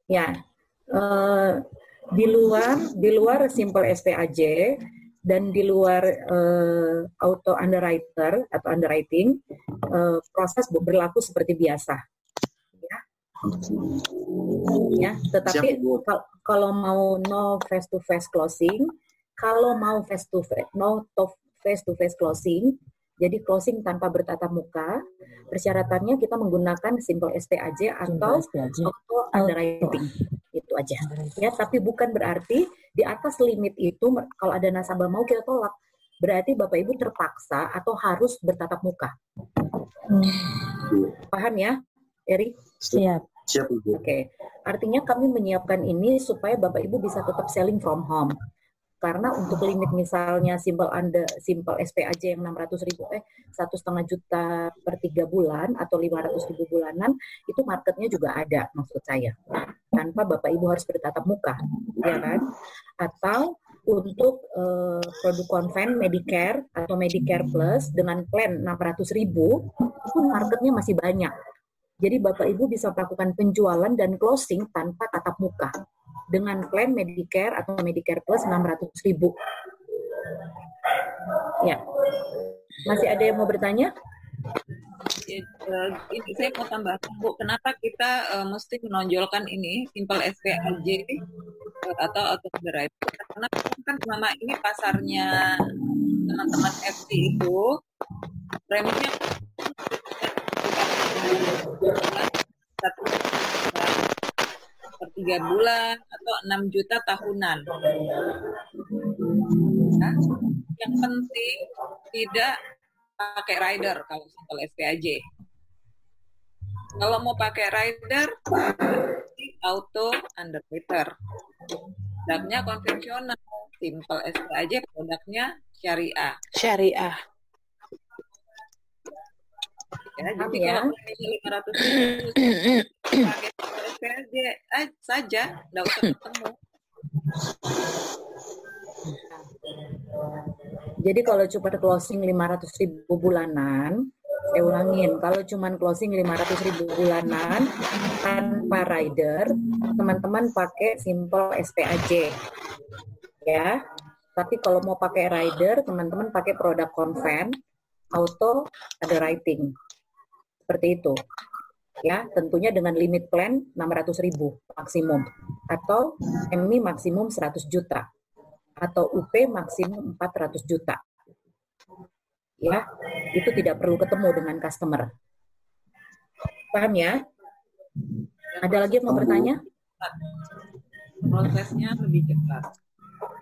Ya, uh, di luar di luar simple SPAJ dan di luar uh, auto underwriter atau underwriting uh, proses berlaku seperti biasa. Ya, ya tetapi kalau mau no face to face closing kalau mau face to face no to face to face closing jadi closing tanpa bertatap muka persyaratannya kita menggunakan simple SPAJ atau auto underwriting itu aja. Ya tapi bukan berarti di atas limit itu kalau ada nasabah mau kita tolak. Berarti bapak ibu terpaksa atau harus bertatap muka. Hmm. paham ya Eri? Siap. Siap ibu. Oke. Okay. artinya kami menyiapkan ini supaya bapak ibu bisa tetap selling from home karena untuk limit misalnya simple anda simple SPAJ yang 600 ribu eh satu setengah juta per tiga bulan atau 500 ribu bulanan itu marketnya juga ada maksud saya. Tanpa bapak ibu harus bertatap muka ya kan? Atau untuk uh, produk konven Medicare atau Medicare Plus dengan plan 600 ribu itu marketnya masih banyak. Jadi bapak ibu bisa melakukan penjualan dan closing tanpa tatap muka dengan klaim Medicare atau Medicare Plus 600 ribu. Ya, masih ada yang mau bertanya? Ya, uh, ini saya mau tambahkan Bu, kenapa kita uh, mesti menonjolkan ini simple SPAJ atau auto underwriter? Karena kan selama ini pasarnya teman-teman FT itu per tiga bulan atau enam juta tahunan. Nah, yang penting tidak pakai rider kalau simple SPAJ. Kalau mau pakai rider, auto underwriter. Dabnya konvensional. simple SP aja produknya syariah. Syariah. Ya, jadi ya. kalau preminya 500 ribu, pakai eh, saja, nggak usah ketemu. Jadi kalau cuma closing 500 ribu bulanan, saya ulangin, kalau cuma closing 500 ribu bulanan tanpa rider, teman-teman pakai simple SPAJ. Ya, tapi kalau mau pakai rider, teman-teman pakai produk konven, auto, ada writing. Seperti itu. Ya, tentunya dengan limit plan 600 ribu maksimum. Atau MI maksimum 100 juta atau UP maksimum 400 juta. Ya, itu tidak perlu ketemu dengan customer. Paham ya? Ada lagi yang mau bertanya? Prosesnya lebih cepat.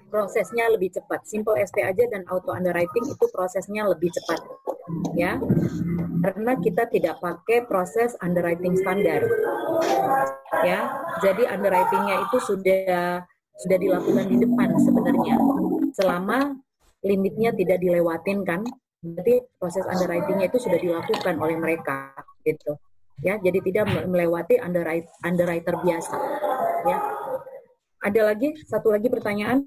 Prosesnya lebih cepat. Simple SP aja dan auto underwriting itu prosesnya lebih cepat. Ya. Karena kita tidak pakai proses underwriting standar. Ya. Jadi underwritingnya itu sudah sudah dilakukan di depan sebenarnya. Selama limitnya tidak dilewatin kan, berarti proses underwritingnya itu sudah dilakukan oleh mereka gitu. Ya, jadi tidak melewati underwriter, underwriter biasa. Ya. Ada lagi satu lagi pertanyaan?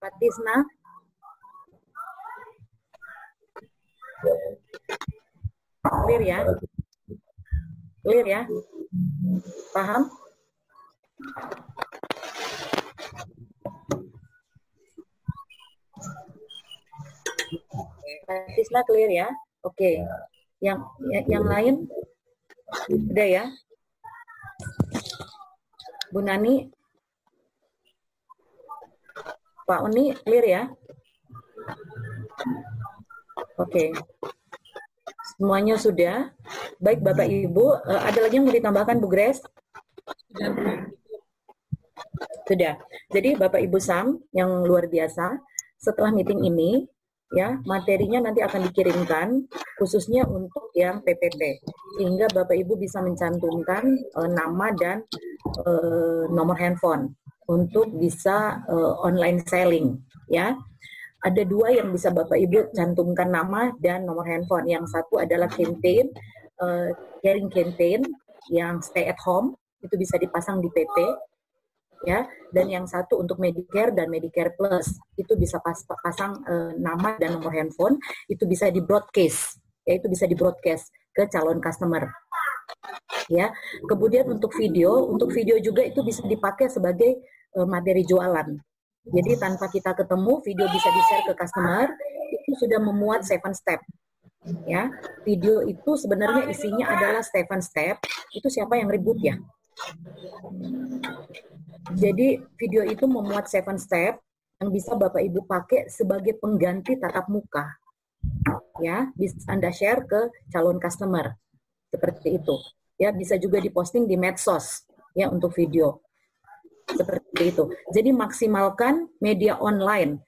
Pak Tisna? Clear ya? Clear ya? Paham? Pak Tisna clear ya? Oke. Yang ya- yang lain? Udah ya? Bu Nani? Pak Uni clear ya? Oke. Semuanya sudah. Baik Bapak Ibu, Eh, ada lagi yang mau ditambahkan Bu Grace? Sudah. Jadi Bapak Ibu Sam yang luar biasa, setelah meeting ini ya materinya nanti akan dikirimkan khususnya untuk yang PPP sehingga Bapak Ibu bisa mencantumkan eh, nama dan eh, nomor handphone untuk bisa eh, online selling ya. Ada dua yang bisa Bapak Ibu cantumkan nama dan nomor handphone. Yang satu adalah campaign eh, caring campaign yang stay at home itu bisa dipasang di PP ya. Dan yang satu untuk Medicare dan Medicare Plus itu bisa pas, pasang eh, nama dan nomor handphone. Itu bisa di broadcast ya itu bisa di broadcast ke calon customer ya. Kemudian untuk video untuk video juga itu bisa dipakai sebagai materi jualan jadi tanpa kita ketemu video bisa di share ke customer itu sudah memuat seven step ya video itu sebenarnya isinya adalah seven step itu siapa yang ribut ya jadi video itu memuat seven step yang bisa Bapak Ibu pakai sebagai pengganti tatap muka. Ya, bisa Anda share ke calon customer. Seperti itu. Ya, bisa juga diposting di medsos ya untuk video. Seperti itu. Jadi maksimalkan media online.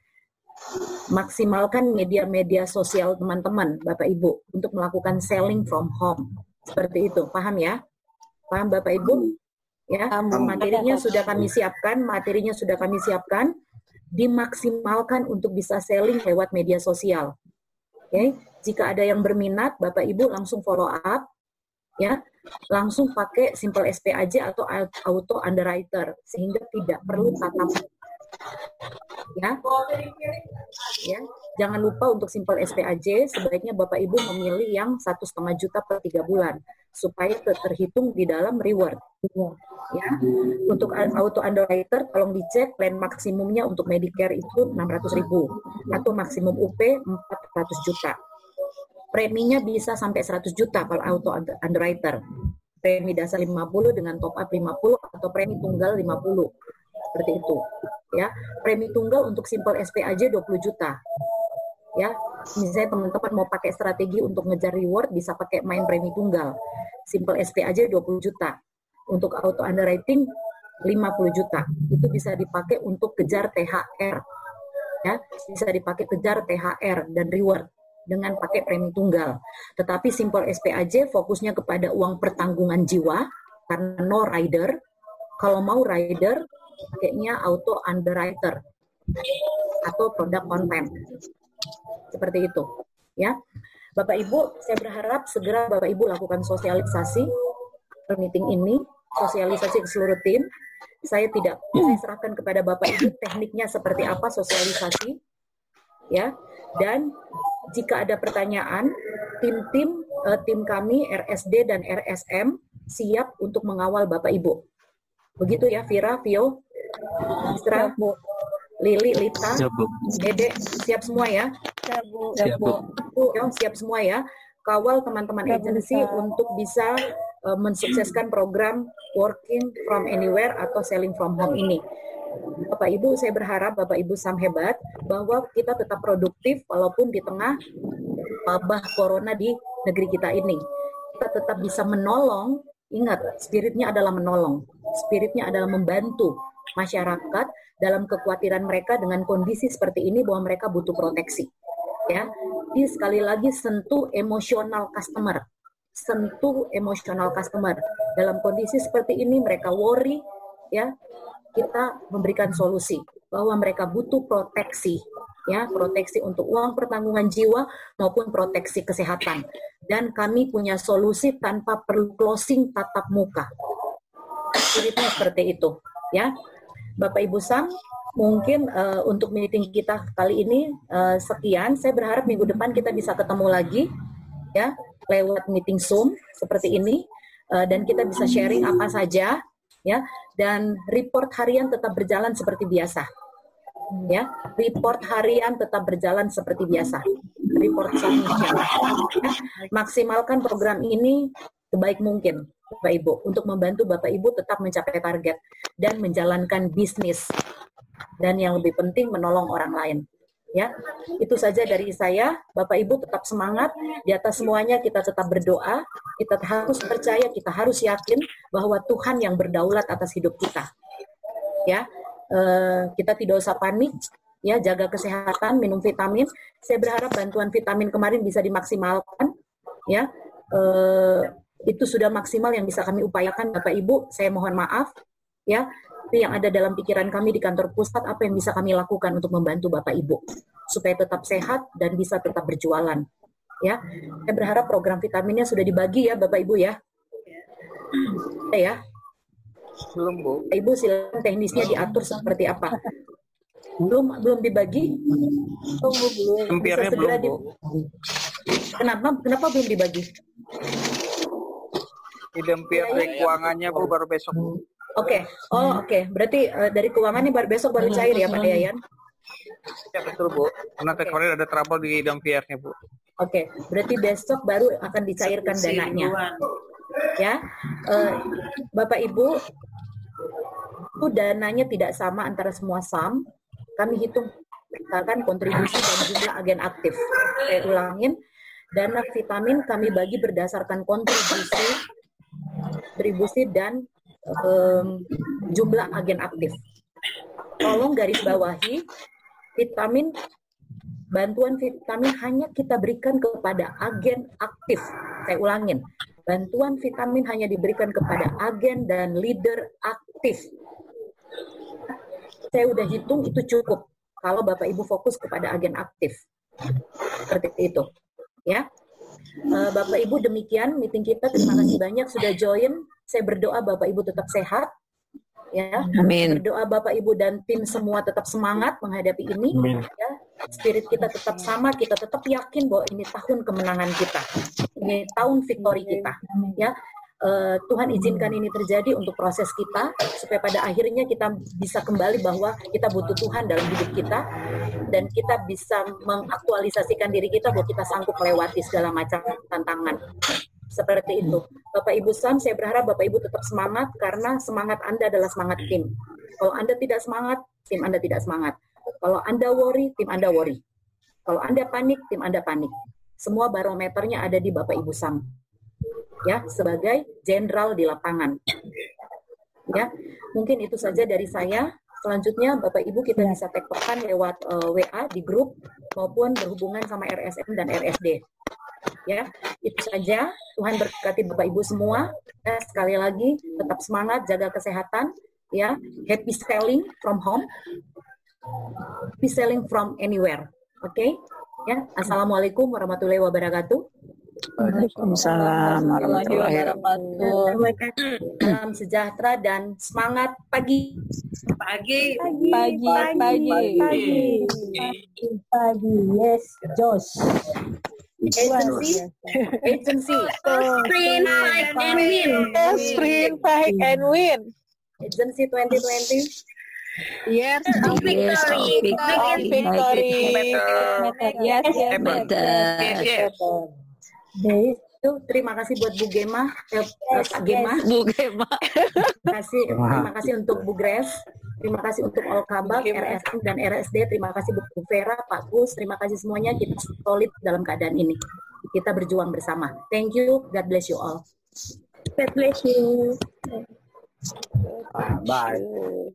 Maksimalkan media-media sosial teman-teman, Bapak Ibu untuk melakukan selling from home. Seperti itu. Paham ya? Paham Bapak Ibu? ya materinya sudah kami siapkan materinya sudah kami siapkan dimaksimalkan untuk bisa selling lewat media sosial oke jika ada yang berminat bapak ibu langsung follow up ya langsung pakai simple SP aja atau auto underwriter sehingga tidak perlu tatap ya. Ya. Jangan lupa untuk simple SPAJ sebaiknya bapak ibu memilih yang satu setengah juta per tiga bulan supaya ter- terhitung di dalam reward. Ya. Untuk auto underwriter tolong dicek plan maksimumnya untuk Medicare itu 600 ribu atau maksimum UP 400 juta preminya bisa sampai 100 juta kalau auto under- underwriter. Premi dasar 50 dengan top up 50 atau premi tunggal 50 seperti itu ya. Premi tunggal untuk simple SPAJ 20 juta ya. Misalnya teman-teman mau pakai strategi untuk ngejar reward bisa pakai main premi tunggal. Simple SPAJ 20 juta. Untuk auto underwriting 50 juta. Itu bisa dipakai untuk kejar THR ya. Bisa dipakai kejar THR dan reward dengan pakai premi tunggal. Tetapi simple SPAJ fokusnya kepada uang pertanggungan jiwa karena no rider. Kalau mau rider, pakainya auto underwriter atau produk konten. Seperti itu, ya. Bapak Ibu, saya berharap segera Bapak Ibu lakukan sosialisasi meeting ini, sosialisasi ke seluruh tim. Saya tidak saya serahkan kepada Bapak Ibu tekniknya seperti apa sosialisasi, ya. Dan jika ada pertanyaan, tim-tim uh, tim kami RSD dan RSM siap untuk mengawal Bapak Ibu. Begitu ya Vira, Vio, Istra, Bu. Lili, Lita, siap, Bu. Dede, siap semua ya? Siap, Bu. Siap, Bu. Bu, ya, siap semua ya. Kawal teman-teman agensi untuk bisa uh, mensukseskan program working from anywhere atau selling from home ini. Bapak Ibu, saya berharap Bapak Ibu Sam hebat bahwa kita tetap produktif walaupun di tengah wabah corona di negeri kita ini. Kita tetap bisa menolong, ingat spiritnya adalah menolong, spiritnya adalah membantu masyarakat dalam kekhawatiran mereka dengan kondisi seperti ini bahwa mereka butuh proteksi. Ya, ini sekali lagi sentuh emosional customer, sentuh emosional customer. Dalam kondisi seperti ini mereka worry, ya kita memberikan solusi bahwa mereka butuh proteksi ya proteksi untuk uang pertanggungan jiwa maupun proteksi kesehatan. Dan kami punya solusi tanpa perlu closing tatap muka. Spiritnya seperti itu ya. Bapak Ibu Sam mungkin uh, untuk meeting kita kali ini uh, sekian. Saya berharap minggu depan kita bisa ketemu lagi ya lewat meeting Zoom seperti ini uh, dan kita bisa sharing apa saja ya. Dan report harian tetap berjalan seperti biasa. Ya report harian tetap berjalan seperti biasa. Report submission. Ya. maksimalkan program ini sebaik mungkin Bapak Ibu. Untuk membantu Bapak Ibu tetap mencapai target dan menjalankan bisnis. Dan yang lebih penting menolong orang lain ya itu saja dari saya. Bapak Ibu tetap semangat. Di atas semuanya kita tetap berdoa. Kita harus percaya kita harus yakin bahwa Tuhan yang berdaulat atas hidup kita. Ya eh, kita tidak usah panik. Ya jaga kesehatan minum vitamin. Saya berharap bantuan vitamin kemarin bisa dimaksimalkan. Ya eh, itu sudah maksimal yang bisa kami upayakan Bapak Ibu. Saya mohon maaf. Ya yang ada dalam pikiran kami di kantor pusat apa yang bisa kami lakukan untuk membantu Bapak Ibu supaya tetap sehat dan bisa tetap berjualan. Ya, saya berharap program vitaminnya sudah dibagi ya Bapak Ibu ya. Ya. Belum Bu. Ibu silakan teknisnya diatur seperti apa. Belum belum dibagi? Oh, belum. Empirnya belum Bu. Kenapa kenapa belum dibagi? Idempir ya, ya, keuangannya Bu baru besok. Oke, okay. oh oke. Okay. Berarti uh, dari keuangan ini baru besok baru cair ya Pak Yayan? Ya betul Bu. Karena okay. kemarin ada trouble di Dampiarnya Bu. Oke, okay. berarti besok baru akan dicairkan dananya. Ya, uh, Bapak Ibu, itu dananya tidak sama antara semua SAM. Kami hitung berdasarkan kontribusi dan jumlah agen aktif. Saya ulangin, dana vitamin kami bagi berdasarkan kontribusi, kontribusi dan um, jumlah agen aktif. Tolong garis bawahi, vitamin bantuan vitamin hanya kita berikan kepada agen aktif. Saya ulangin, bantuan vitamin hanya diberikan kepada agen dan leader aktif. Saya udah hitung itu cukup kalau Bapak Ibu fokus kepada agen aktif. Seperti itu. Ya. Eh, Bapak Ibu demikian meeting kita. Terima kasih banyak sudah join. Saya berdoa Bapak Ibu tetap sehat. Ya. Amin. Berdoa Bapak Ibu dan tim semua tetap semangat menghadapi ini. Amin. Ya. Spirit kita tetap sama, kita tetap yakin bahwa ini tahun kemenangan kita. Ini tahun victory kita. Ya uh, Tuhan izinkan ini terjadi untuk proses kita supaya pada akhirnya kita bisa kembali bahwa kita butuh Tuhan dalam hidup kita dan kita bisa mengaktualisasikan diri kita bahwa kita sanggup melewati segala macam tantangan. Seperti itu. Bapak Ibu Sam, saya berharap Bapak Ibu tetap semangat karena semangat Anda adalah semangat tim. Kalau Anda tidak semangat, tim Anda tidak semangat. Kalau Anda worry, tim Anda worry. Kalau Anda panik, tim Anda panik. Semua barometernya ada di Bapak Ibu Sam. Ya, sebagai jenderal di lapangan. Ya, mungkin itu saja dari saya. Selanjutnya Bapak Ibu kita bisa tektokan lewat uh, eh, WA di grup maupun berhubungan sama RSM dan RSD. Ya, itu saja. Tuhan berkati Bapak Ibu semua. Ya, sekali lagi tetap semangat, jaga kesehatan, ya. Happy selling from home. Happy selling from anywhere. Oke? Okay? Ya, Assalamualaikum warahmatullahi wabarakatuh. Waalaikumsalam warahmatullahi wabarakatuh. Salam sejahtera dan semangat pagi. Pagi. Pagi. Pagi. Pagi. Pagi. Pagi. Pagi. Yes, Josh. Agency. Agency. Sprint, fight, and win. Sprint, fight, and win. Agency 2020. Yes, of victory. Of victory. Yes, yes, yes itu terima kasih buat Bu Gema, eh, Pak Gema. Bu Gema. terima kasih, terima kasih untuk Bu Gres, Terima kasih untuk All Kabak, RSM dan RSD. Terima kasih Bu Vera, Pak Gus. Terima kasih semuanya. Kita solid dalam keadaan ini. Kita berjuang bersama. Thank you. God bless you all. God bless you. Ah, bye. Bye.